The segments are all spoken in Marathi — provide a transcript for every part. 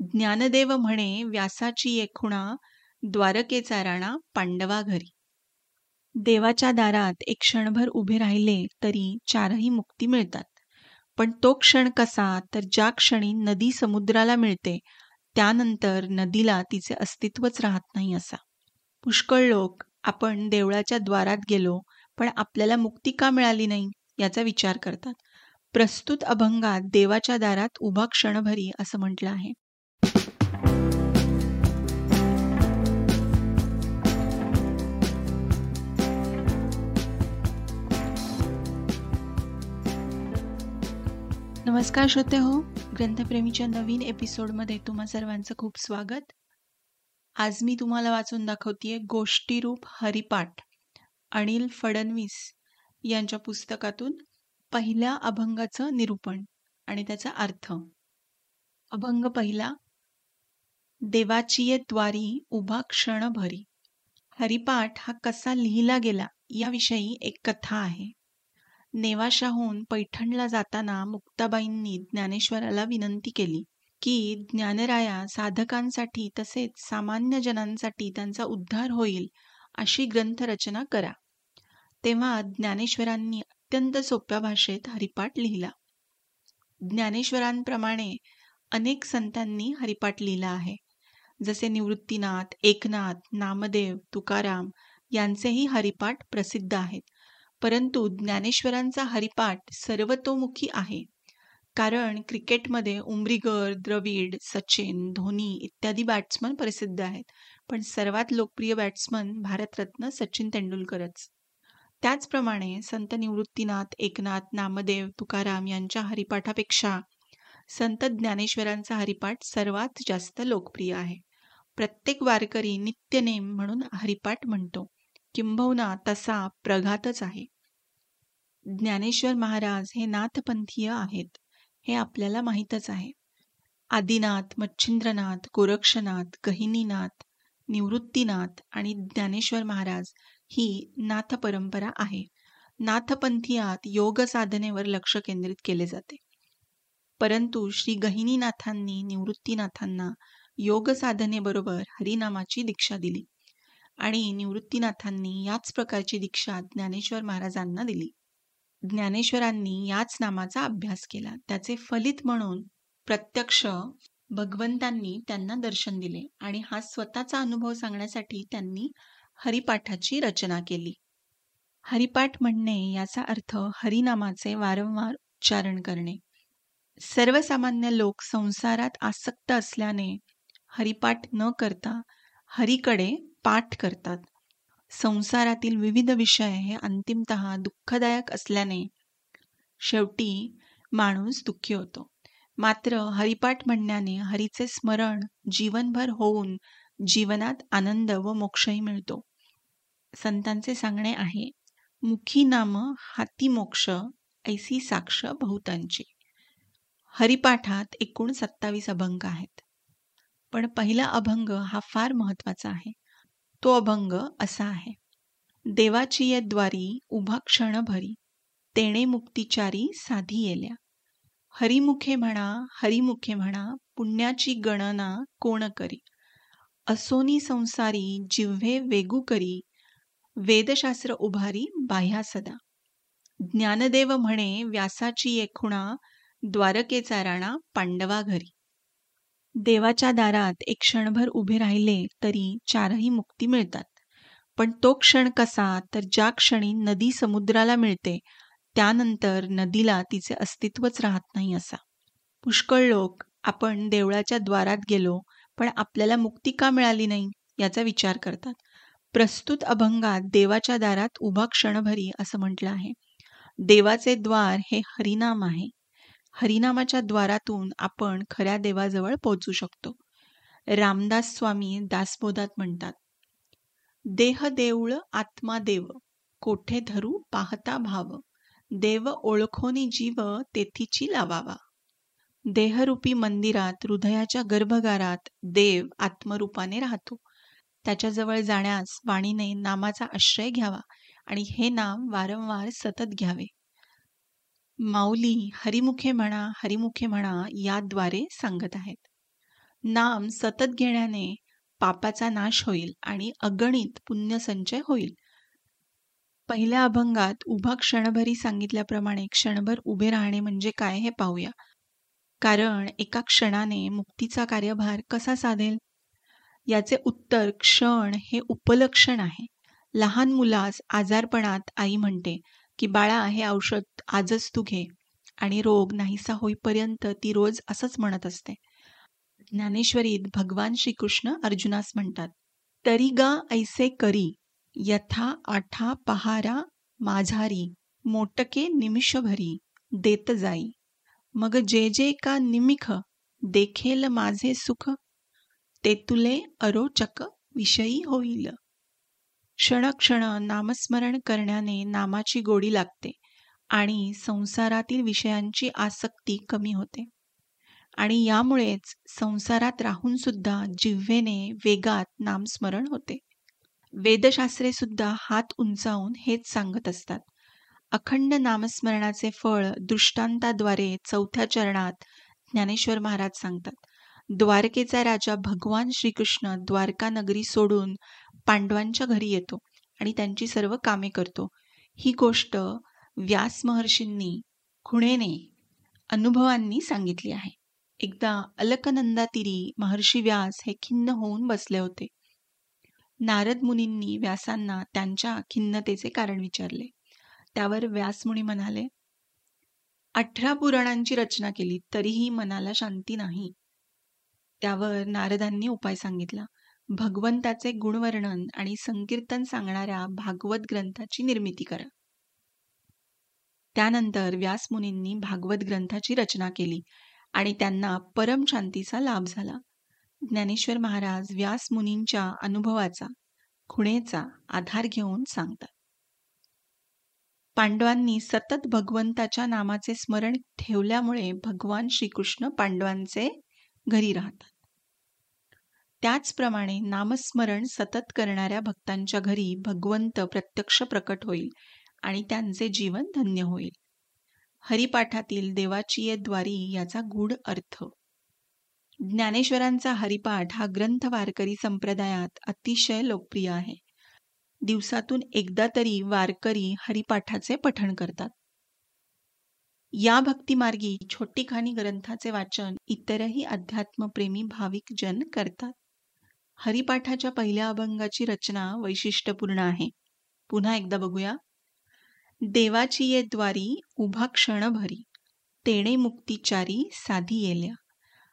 ज्ञानदेव म्हणे व्यासाची एकुणा द्वारकेचा राणा पांडवा घरी. देवाच्या दारात एक क्षणभर उभे राहिले तरी चारही मुक्ती मिळतात. पण तो क्षण कसा तर ज्या क्षणी नदी समुद्राला मिळते त्यानंतर नदीला तिचे अस्तित्वच राहत नाही असा. पुष्कळ लोक आपण देवळाच्या द्वारात गेलो पण आपल्याला मुक्ती का मिळाली नाही? याचा विचार करतात. प्रस्तुत अभंगात देवाच्या दारात उभा क्षणभरी असं म्हटलं आहे. नमस्कार श्रोते हो ग्रंथप्रेमीच्या नवीन एपिसोडमध्ये तुम्हा सर्वांचं खूप स्वागत. आज मी तुम्हाला वाचून दाखवतेय गोष्टीरूप हरिपाठ अनिल फडणवीस यांच्या पुस्तकातून पहिल्या अभंगाचं निरूपण आणि त्याचा अर्थ. अभंग पहिला देवाची द्वारी उभा क्षण भरी हरिपाठ हा कसा लिहिला गेला याविषयी एक कथा आहे. नेवाशाहून पैठणला जाताना मुक्ताबाईंनी ज्ञानेश्वराला विनंती केली की ज्ञानराया साधकांसाठी तसेच सामान्य जनांसाठी त्यांचा उद्धार होईल अशी ग्रंथरचना करा. तेव्हा ज्ञानेश्वरांनी अत्यंत सोप्या भाषेत हरिपाठ लिहिला. ज्ञानेश्वरांप्रमाणे अनेक संतांनी हरिपाठ लिहिला आहे. जसे निवृत्तीनाथ एकनाथ नामदेव तुकाराम यांचेही हरिपाठ प्रसिद्ध आहेत. परंतु ज्ञानेश्वरांचा हरिपाठ सर्वतोमुखी आहे. कारण क्रिकेटमध्ये उमरीगर द्रविड सचिन धोनी इत्यादी बॅट्समन प्रसिद्ध आहेत. पण सर्वात लोकप्रिय बॅट्समन भारतरत्न सचिन तेंडुलकरच. त्याचप्रमाणे संत निवृत्तीनाथ एकनाथ नामदेव तुकाराम यांच्या हरिपाठापेक्षा संत ज्ञानेश्वरांचा हरिपाठ सर्वात जास्त लोकप्रिय आहे. प्रत्येक वारकरी नित्यनेम म्हणून हरिपाठ म्हणतो. किंबहुना तसा प्रघातच आहे. ज्ञानेश्वर महाराज हे नाथपंथीय आहेत हे आपल्याला माहीतच आहे. आदिनाथ मच्छिंद्रनाथ गोरक्षनाथ गहिनीनाथ निवृत्तीनाथ आणि ज्ञानेश्वर महाराज ही नाथ परंपरा आहे. नाथपंथीयात योग साधनेवर लक्ष केंद्रित केले जाते. परंतु श्री गहिनीनाथांनी निवृत्तीनाथांना योग साधनेबरोबर हरिनामाची दीक्षा दिली. आणि निवृत्तीनाथांनी याच प्रकारची दीक्षा ज्ञानेश्वर महाराजांना दिली. ज्ञानेश्वरांनी याच नामाचा अभ्यास केला. त्याचे फलित म्हणून प्रत्यक्ष भगवंतांनी त्यांना दर्शन दिले आणि हा स्वतःचा अनुभव सांगण्यासाठी त्यांनी हरिपाठाची रचना केली. हरिपाठ म्हणणे याचा अर्थ हरिनामाचे वारंवार उच्चारण करणे. सर्वसामान्य लोक संसारात आसक्त असल्याने हरिपाठ न करता हरीकडे पाठ करतात. संसारातील विविध विषय हे अंतिमत दुःखदायक असल्याने शेवटी माणूस दुःखी होतो. मात्र हरिपाठ म्हणण्याने हरीचे स्मरण जीवनभर होऊन जीवनात आनंद व मोक्षही मिळतो. संतांचे सांगणे आहे मुखी नाम हाती मोक्ष ऐसी साक्ष बहुतांची. हरिपाठात एकूण सत्तावीस अभंग आहेत. पण पहिला अभंग हा फार महत्त्वाचा आहे. तो अभंग असा आहे. देवाची ये द्वारी उभा क्षण भरी तेणे मुक्तिचारी साधी येल्या. हरिमुखे म्हणा हरिमुखे म्हणा पुण्याची गणना कोण करी? असोनी संसारी जिव्हे वेगू करी वेदशास्त्र उभारी बाह्या सदा. ज्ञानदेव म्हणे व्यासाची एकुणा द्वारकेचा राणा पांडवा घरी. देवाच्या दारात एक क्षणभर उभे राहिले तरी चारही मुक्ती मिळतात. पण तो क्षण कसा तर ज्या क्षणी नदी समुद्राला मिळते त्यानंतर नदीला तिचे अस्तित्वच राहत नाही असा. पुष्कळ लोक आपण देवळाच्या द्वारात गेलो पण आपल्याला मुक्ती का मिळाली नाही याचा विचार करतात. प्रस्तुत अभंगात देवाच्या दारात उभा क्षणभरी असं म्हटलं आहे. देवाचे द्वार हे हरिनाम आहे. हरिनामाच्या द्वारातून आपण खऱ्या देवाजवळ पोहोचू शकतो. रामदास स्वामी दासबोधात म्हणतात देह देऊळ आत्मा देव कोठे धरू पाहता भाव देव ओळखोनी जीव तेथीची लावावा. देहरूपी मंदिरात हृदयाच्या गर्भगारात देव आत्मरूपाने राहतो. त्याच्याजवळ जाण्यास वाणीने नामाचा आश्रय घ्यावा आणि हे नाम वारंवार सतत घ्यावे. माऊली हरिमुखे म्हणा हरिमुखे म्हणा याद्वारे सांगत आहेत. नाम सतत घेण्याने पापाचा नाश होईल आणि अगणित पुण्यसंचय होईल. पहिल्या अभंगात उभा क्षणभरी सांगितल्याप्रमाणे क्षणभर उभे राहणे म्हणजे काय हे पाहूया. कारण एका क्षणाने मुक्तीचा कार्यभार कसा साधेल? याचे उत्तर क्षण हे उपलक्षण आहे. लहान मुलास आजारपणात आई म्हणते की बाळा हे औषध आजच तू घे. आणि रोग नाहीसा होईपर्यंत ती रोज असंच म्हणत असते. ज्ञानेश्वरीत भगवान श्रीकृष्ण अर्जुनास म्हणतात तरी गा ऐसे करी यथा आठा पहारा माझारी मोटके निमिषभरी देत जाई. मग जे जे का निमिख देखेल माझे सुख ते तुले अरोचक विषयी होईल. क्षणक्षण नामस्मरण करण्याने नामाची गोडी लागते आणि संसारातील विषयांची आसक्ती कमी होते. आणि यामुळेच संसारात राहून सुद्धा जिव्हेने वेगात नामस्मरण होते. वेदशास्त्रे सुद्धा हात उंचावून हेच सांगत असतात. अखंड नामस्मरणाचे फळ दृष्टांताद्वारे चौथ्या चरणात ज्ञानेश्वर महाराज सांगतात. द्वारकेचा राजा भगवान श्रीकृष्ण द्वारका नगरी सोडून पांडवांच्या घरी येतो आणि त्यांची सर्व कामे करतो. ही गोष्ट व्यास महर्षींनी खुणेने अनुभवांनी सांगितली आहे. एकदा अलकनंदातिरी महर्षी व्यास हे खिन्न होऊन बसले होते. नारद मुनींनी व्यासांना त्यांच्या खिन्नतेचे कारण विचारले. त्यावर व्यासमुनी म्हणाले अठरा पुराणांची रचना केली तरीही मनाला शांती नाही. त्यावर नारदांनी उपाय सांगितला. भगवंताचे गुणवर्णन आणि संकीर्तन सांगणाऱ्या भागवत ग्रंथाची निर्मिती करा. त्यानंतर व्यासमुनींनी भागवत ग्रंथाची रचना केली आणि त्यांना परम शांतीचा लाभ झाला. ज्ञानेश्वर महाराज व्यास मुनींच्या अनुभवाचा खुणेचा आधार घेऊन सांगतात. पांडवांनी सतत भगवंताच्या नामाचे स्मरण ठेवल्यामुळे भगवान श्रीकृष्ण पांडवांचे घरी राहतात. त्याचप्रमाणे नामस्मरण सतत करणाऱ्या भक्तांच्या घरी भगवंत प्रत्यक्ष प्रकट होईल आणि त्यांचे जीवन धन्य होईल. हरिपाठातील देवाची द्वारी याचा गूढ अर्थ. ज्ञानेश्वरांचा हरिपाठ हा ग्रंथ वारकरी संप्रदायात अतिशय लोकप्रिय आहे. दिवसातून एकदा तरी वारकरी हरिपाठाचे पठण करतात. या भक्तिमार्गी छोटीखानी ग्रंथाचे वाचन इतरही अध्यात्मप्रेमी भाविक जन करतात. हरिपाठाच्या पहिल्या अभंगाची रचना वैशिष्ट्यपूर्ण आहे. पुन्हा एकदा बघूया. देवाची ये द्वारी उभा क्षण भरी तेणे मुक्तीचारी साधी येल्या.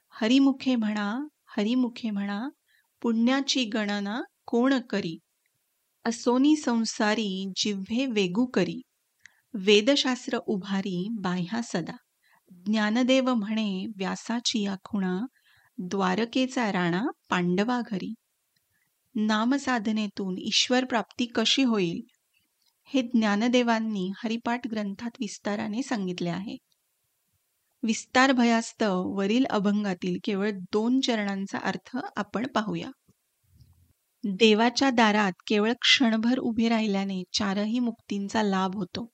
हरिमुखे म्हणा हरिमुखे म्हणा पुण्याची गणना कोण करी? असोनी संसारी जिव्हे वेगू करी. वेदशास्त्र उभारी बाह्या सदा. ज्ञानदेव म्हणे व्यासाची या खुणा द्वारकेचा राणा पांडवा घरी. नामसाधनेतून ईश्वर प्राप्ती कशी होईल? हे ज्ञानदेवांनी हरिपाठ ग्रंथात विस्ताराने सांगितले आहे. विस्तार भयास्तव वरील अभंगातील केवळ दोन चरणांचा अर्थ आपण पाहूया. देवाच्या दारात केवळ क्षणभर उभे राहिल्याने चारही मुक्तींचा लाभ होतो.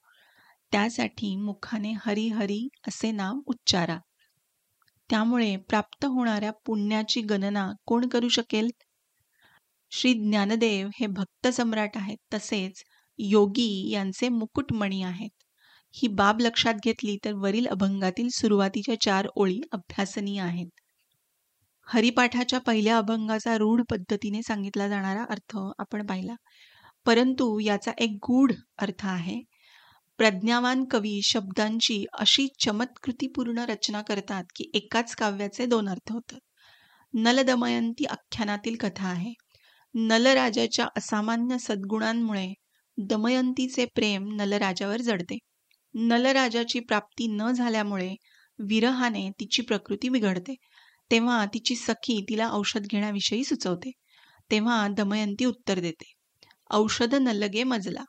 त्यासाठी मुखाने हरी हरी असे नाम उच्चारा. त्यामुळे प्राप्त होणाऱ्या पुण्याची गणना कोण करू शकेल? श्री ज्ञानदेव हे भक्त सम्राट आहेत तसेच योगी यांचे मुकुटमणी आहेत. ही बाब लक्षात घेतली तर वरील अभंगातील सुरुवातीच्या चार ओळी अभ्यासनीय आहेत. हरिपाठाच्या पहिल्या अभंगाचा रूढ पद्धतीने सांगितला जाणारा अर्थ आपण पाहिला. परंतु याचा एक गूढ अर्थ आहे. प्रज्ञावान कवी शब्दांची अशी चमत्कृतीपूर्ण रचना करतात की एकाच काव्याचे दोन अर्थ होतात. नलदमयंती आख्यानातील कथा आहे. नलराजाच्या असामान्य सद्गुणांमुळे दमयंतीचे प्रेम नलराजावर जडते. नलराजाची प्राप्ती न झाल्यामुळे विरहाने तिची प्रकृती बिघडते. तेव्हा तिची सखी तिला औषध घेण्याविषयी सुचवते. तेव्हा दमयंती उत्तर देते. औषध न लगे मजला.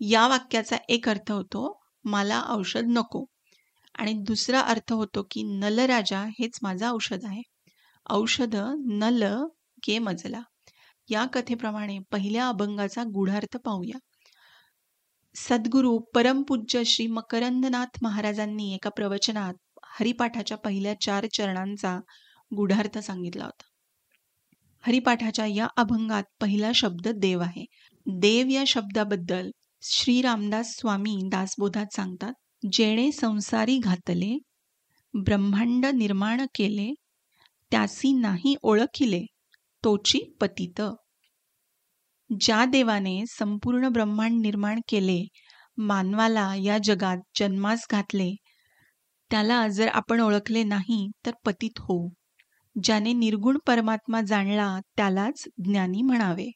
या वाक्याचा एक अर्थ होतो मला औषध नको. आणि दुसरा अर्थ होतो की नलराजा हेच माझं औषध आहे. औषध नल गे मजला. या कथेप्रमाणे पहिल्या अभंगाचा गूढार्थ पाहूया. सद्गुरू परमपूज्य श्री मकरंदनाथ महाराजांनी एका प्रवचनात हरिपाठाच्या पहिल्या चार चरणांचा गुढार्थ सांगितला होता. हरिपाठाच्या या अभंगात पहिला शब्द देव आहे. देव या शब्दाबद्दल श्री रामदास स्वामी दासबोधात सांगतात जेणे संसारी घातले ब्रह्मांड निर्माण केले त्यासी नाही ओळखिले तोची पतित. ज्या देवाने संपूर्ण ब्रह्मांड निर्माण केले मानवाला या जगात जन्मास घातले त्याला जर आपण ओळखले नाही तर पतित होऊ. ज्याने निर्गुण परमात्मा जाणला त्यालाच ज्ञानी म्हणावे.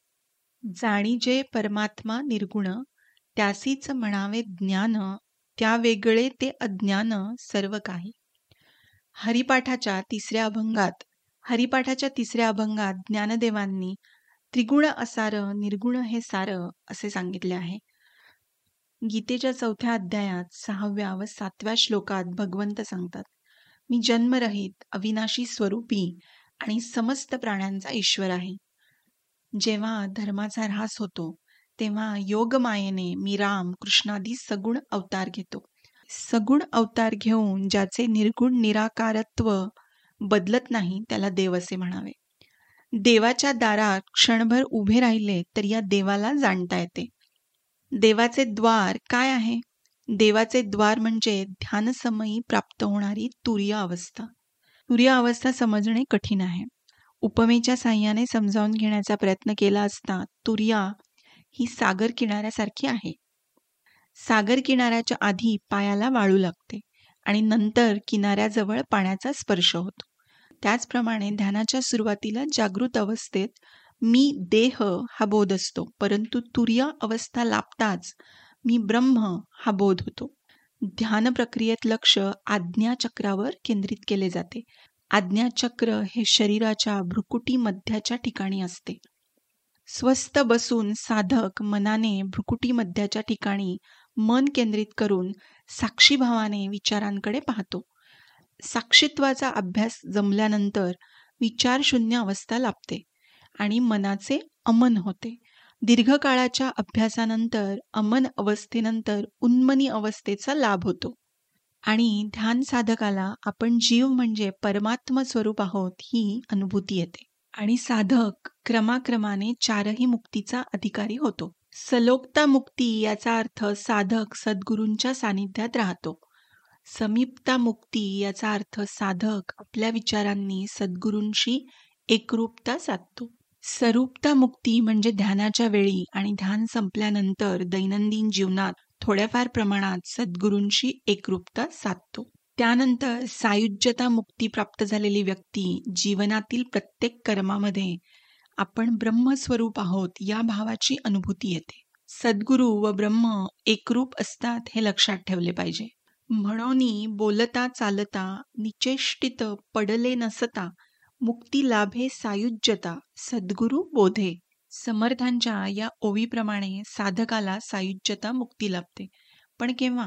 जाणी जे परमात्मा निर्गुण त्यासीच म्हणावे ज्ञान त्या वेगळे ते अज्ञान सर्व काही. हरिपाठाच्या तिसऱ्या अभंगात हरिपाठाच्या तिसऱ्या अभंगात ज्ञानदेवांनी त्रिगुण असार निर्गुण हे सार असे सांगितले आहे. गीतेच्या चौथ्या अध्यायात सहाव्या व सातव्या श्लोकात भगवंत सांगतात मी जन्मरहित अविनाशी स्वरूपी आणि समस्त प्राण्यांचा ईश्वर आहे. जेव्हा धर्माचा ऱ्हास होतो तेव्हा योगमायेने मी राम कृष्णादी सगुण अवतार घेतो. सगुण अवतार घेऊन ज्याचे निर्गुण निराकारत्व बदलत नाही त्याला देव असे म्हणावे. देवाच्या दारात क्षणभर उभे राहिले तर या देवाला जाणता येते. देवाचे द्वार काय आहे? देवाचे द्वार म्हणजे ध्यानसमयी प्राप्त होणारी तुर्य अवस्था. तुर्य अवस्था समजणे कठीण आहे. उपमेच्या साह्याने समजावून घेण्याचा प्रयत्न केला असता तुर्या ही सागर किनाऱ्यासारखी आहे. सागर किनाऱ्याच्या आधी पायाला वाळू लागते आणि नंतर किनाऱ्याजवळ पाण्याचा स्पर्श होतो. त्याचप्रमाणे ध्यानाच्या सुरुवातीला जागृत अवस्थेत मी देह हा बोध असतो परंतु तुर्य अवस्था लाभताच मी ब्रह्म हा बोध होतो. ध्यान प्रक्रियेत लक्ष आज्ञाचक्रावर केंद्रित केले जाते. आज्ञाचक्र हे शरीराच्या भ्रुकुटी मध्याच्या ठिकाणी असते. स्वस्थ बसून साधक मनाने भ्रुकुटी मध्याच्या ठिकाणी मन केंद्रित करून साक्षीभावाने विचारांकडे पाहतो. साक्षित्वाचा अभ्यास जमल्यानंतर विचारशून्य अवस्था लाभते आणि मनाचे अमन होते. दीर्घकाळाच्या अभ्यासानंतर अमन अवस्थेनंतर उन्मनी अवस्थेचा लाभ होतो. आणि ध्यान साधकाला आपण जीव म्हणजे परमात्म स्वरूप आहोत ही अनुभूती येते. आणि साधक क्रमाक्रमाने चारही मुक्तीचा अधिकारी होतो. सलोकता मुक्ती याचा अर्थ साधक सद्गुरूंच्या सानिध्यात राहतो. समीपता मुक्ती याचा अर्थ साधक आपल्या विचारांनी सद्गुरूंशी एकरूपता साधतो. स्वरूपता मुक्ती म्हणजे ध्यानाच्या वेळी आणि ध्यान संपल्यानंतर दैनंदिन जीवनात थोड्याफार प्रमाणात सद्गुरूंशी एकरूपता साधतो. त्यानंतर सायुज्यता मुक्ती प्राप्त झालेली व्यक्ती जीवनातील प्रत्येक कर्मामध्ये आपण ब्रह्मस्वरूप आहोत या भावाची अनुभूती येते. सद्गुरू व ब्रह्म एकरूप असतात हे लक्षात ठेवले पाहिजे. म्हणून बोलता चालता निचेष्टित पडले नसता मुक्ती लाभे सायुज्यता सद्गुरु बोधे. समर्थांच्या या ओवीप्रमाणे साधकाला सायुज्यता मुक्ती लाभते. पण केव्हा?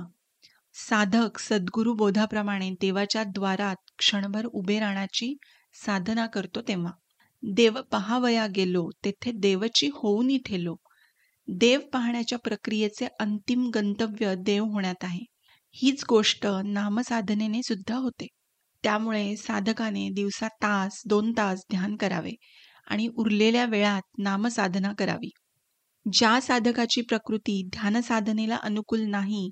साधक सद्गुरू बोधाप्रमाणे देवाच्या द्वारात क्षणभर उभे राहण्याची साधना करतो तेव्हा. देव पहावया गेलो तेथे देवची होऊन ठेलो. देव पाहण्याच्या प्रक्रियेचे अंतिम गंतव्य देव होण्यात आहे. हीच गोष्ट नामसाधनेने सुद्धा होते. त्यामुळे साधकाने दिवसा तास दोन तास ध्यान करावे आणि उरलेल्या वेळात नामसाधना करावी. ज्या साधकाची प्रकृती ध्यानसाधनेला अनुकूल नाही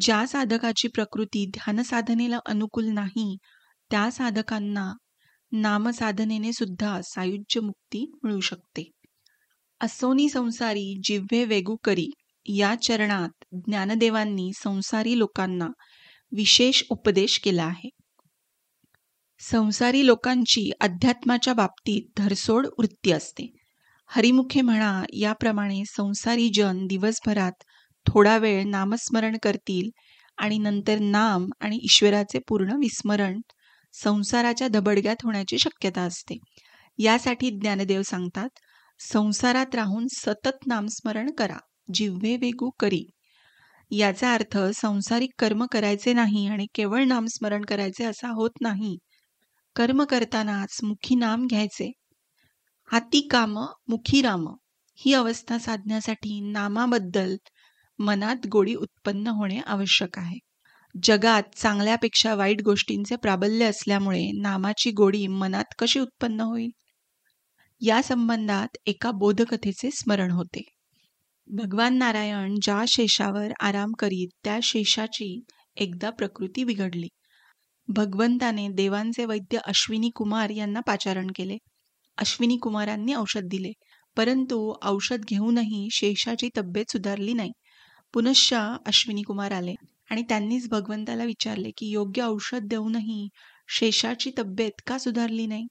ज्या साधकाची प्रकृती ध्यानसाधनेला अनुकूल नाही त्या साधकांना नामसाधनेने सुद्धा सायुज्य मुक्ती मिळू शकते. असोनी संसारी जिव्हे वेगू करी. या चरणात ज्ञानदेवांनी संसारी लोकांना विशेष उपदेश केला आहे. संसारी लोकांची अध्यात्माच्या बाबतीत धरसोड वृत्ती असते. हरिमुखे म्हणा याप्रमाणे संसारी जन दिवसभरात थोडा वेळ नामस्मरण करतील आणि नंतर नाम आणि ईश्वराचे पूर्ण विस्मरण संसाराच्या धबडग्यात होण्याची शक्यता असते. यासाठी ज्ञानदेव सांगतात संसारात राहून सतत नामस्मरण करा. जिव्हे वेगू करी. याचा अर्थ संसारिक कर्म करायचे नाही आणि केवळ नामस्मरण करायचे असा होत नाही. कर्म करतानाच मुखी नाम घ्यायचे. हाती काम मुखी राम ही अवस्था साधण्यासाठी नामाबद्दल मनात गोडी उत्पन्न होणे आवश्यक आहे. जगात चांगल्यापेक्षा वाईट गोष्टींचे प्राबल्य असल्यामुळे नामाची गोडी मनात कशी उत्पन्न होईल? या संबंधात एका बोधकथेचे स्मरण होते. भगवान नारायण ज्या शेषावर आराम करीत त्या शेषाची एकदा प्रकृती बिघडली. भगवंताने देवांचे वैद्य अश्विनी कुमार यांना पाचारण केले. अश्विनी कुमारांनी औषध दिले. परंतु औषध घेऊनही शेषाची तब्येत सुधारली नाही. पुनश्च अश्विनी कुमार आले आणि त्यांनीच भगवंताला विचारले की योग्य औषध देऊनही शेषाची तब्येत का सुधारली नाही?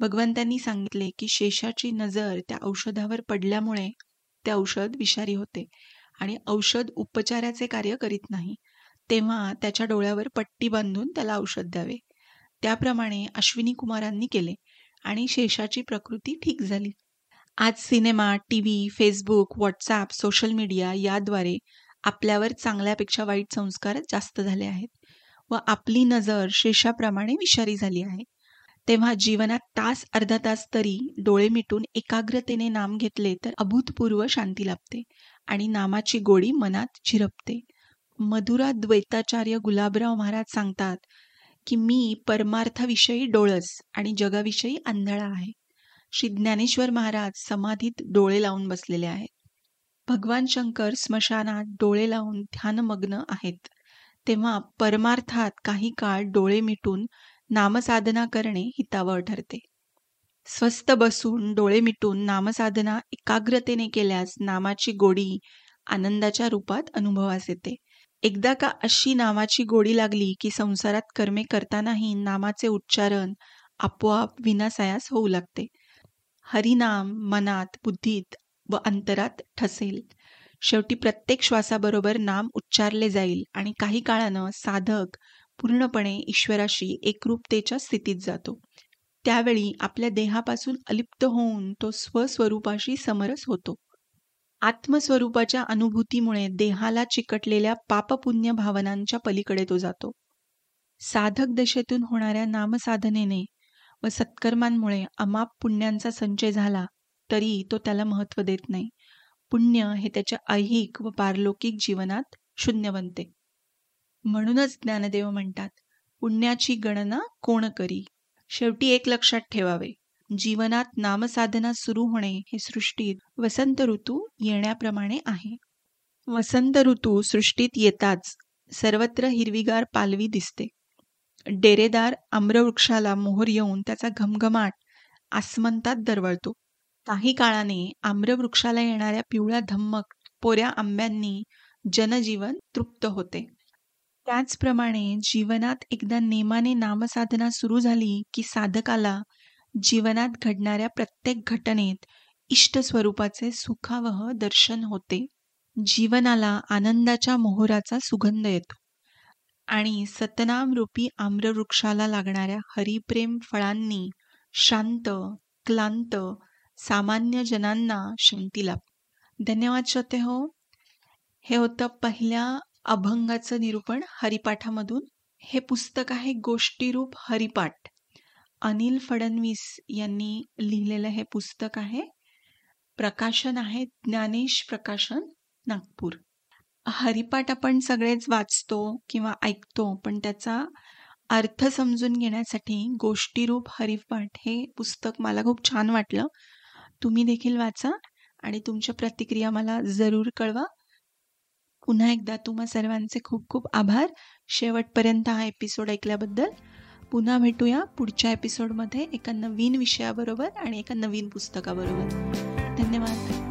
भगवंतांनी सांगितले की शेषाची नजर त्या औषधावर पडल्यामुळे ते औषध विषारी होते. आणि औषध उपचाराचे कार्य करीत नाही तेव्हा त्याच्या डोळ्यावर पट्टी बांधून त्याला औषध द्यावे. त्याप्रमाणे अश्विनी कुमारांनी केले आणि शेषाची प्रकृती ठीक झाली. आज cinema TV Facebook WhatsApp social media याद्वारे आपल्यावर चांगल्यापेक्षा वाईट संस्कार जास्त झाले आहेत व आपली नजर शेषाप्रमाणे विषारी झाली आहे. तेव्हा जीवनात तास अर्धा तास तरी डोळे मिटून एकाग्रतेने नाम घेतले तर अभूतपूर्व शांती लाभते आणि नामाची गोडी मनात झिरपते. मधुरा द्वैताचार्य गुलाबराव महाराज सांगतात की मी परमार्थाविषयी डोळस आणि जगाविषयी आंधळा आहे. श्री ज्ञानेश्वर महाराज समाधीत डोळे लावून बसलेले आहेत. भगवान शंकर स्मशानात डोळे लावून ध्यानमग्न आहेत. तेव्हा परमार्थात काही काळ डोळे मिटून नामसाधना करणे हितावह ठरते. स्वस्थ बसून डोळे मिटून नामसाधना एकाग्रतेने केल्यास नामाची गोडी आनंदाच्या रूपात अनुभवास येते. एकदा का अशी नामाची गोडी लागली की संसारात कर्मे करतानाही नामाचे उच्चारण आपोआप विनासायास होऊ लागते. हरिनाम मनात बुद्धीत व अंतरात ठसेल. शेवटी प्रत्येक श्वासाबरोबर नाम उच्चारले जाईल आणि काही काळानं साधक पूर्णपणे ईश्वराशी एकरूपतेच्या स्थितीत जातो. त्यावेळी आपल्या देहापासून अलिप्त होऊन तो स्वस्वरूपाशी समरस होतो. आत्मस्वरूपाच्या अनुभूतीमुळे देहाला चिकटलेल्या पापपुण्य भावनांच्या पलीकडे तो जातो. साधक दशेतून होणाऱ्या नामसाधनेने व सत्कर्मांमुळे अमाप पुण्यांचा संचय झाला तरी तो त्याला महत्त्व देत नाही. पुण्य हे त्याच्या ऐहिक व पारलौकिक जीवनात शून्य बनते म्हणूनच ज्ञानदेव म्हणतात पुण्याची गणना कोण करी? शेवटी एक लक्षात ठेवावे जीवनात नामसाधना सुरू होणे हे सृष्टीत वसंत ऋतू येण्याप्रमाणे आहे. वसंत ऋतू सृष्टीत येताच सर्वत्र हिरवीगार पालवी दिसते. डेरेदार आम्रवृक्षाला मोहर येऊन त्याचा घमघमाट आसमंतात दरवळतो. काही काळाने आम्रवृक्षाला येणाऱ्या पिवळ्या धम्मक पोऱ्या आंब्यांनी जनजीवन तृप्त होते. त्याचप्रमाणे जीवनात एकदा नेमाने नामसाधना सुरू झाली की साधकाला जीवनात घडणाऱ्या प्रत्येक घटनेत इष्ट स्वरूपाचे सुखावह दर्शन होते. जीवनाला आनंदाच्या मोहराचा सुगंध येतो. आणि सतनाम रूपी आम्रवृक्षाला लागणाऱ्या हरिप्रेम फळांनी शांत क्लांत सामान्य जनांना शांती लाभ. धन्यवाद श्रोते हो. हे होतं पहिल्या अभंगाचं निरूपण हरिपाठामधून हे पुस्तक आहे गोष्टीरूप हरिपाठ. अनिल फडणवीस यांनी लिहिलेलं हे पुस्तक आहे प्रकाशन आहे ज्ञानेश प्रकाशन नागपूर. हरिपाठ आपण सगळेच वाचतो किंवा ऐकतो पण त्याचा अर्थ समजून घेण्यासाठी गोष्टीरूप हरिपाठ हे पुस्तक मला खूप छान वाटलं. तुम्ही देखील वाचा आणि तुमच्या प्रतिक्रिया मला जरूर कळवा. पुन्हा एकदा तुम्हा सर्वांचे खूप खूप आभार. शेवटपर्यंत हा एपिसोड ऐकल्याबद्दल. पुन्हा भेटूया पुढच्या एपिसोडमध्ये एका नवीन विषयाबरोबर आणि एका नवीन पुस्तकाबरोबर. धन्यवाद.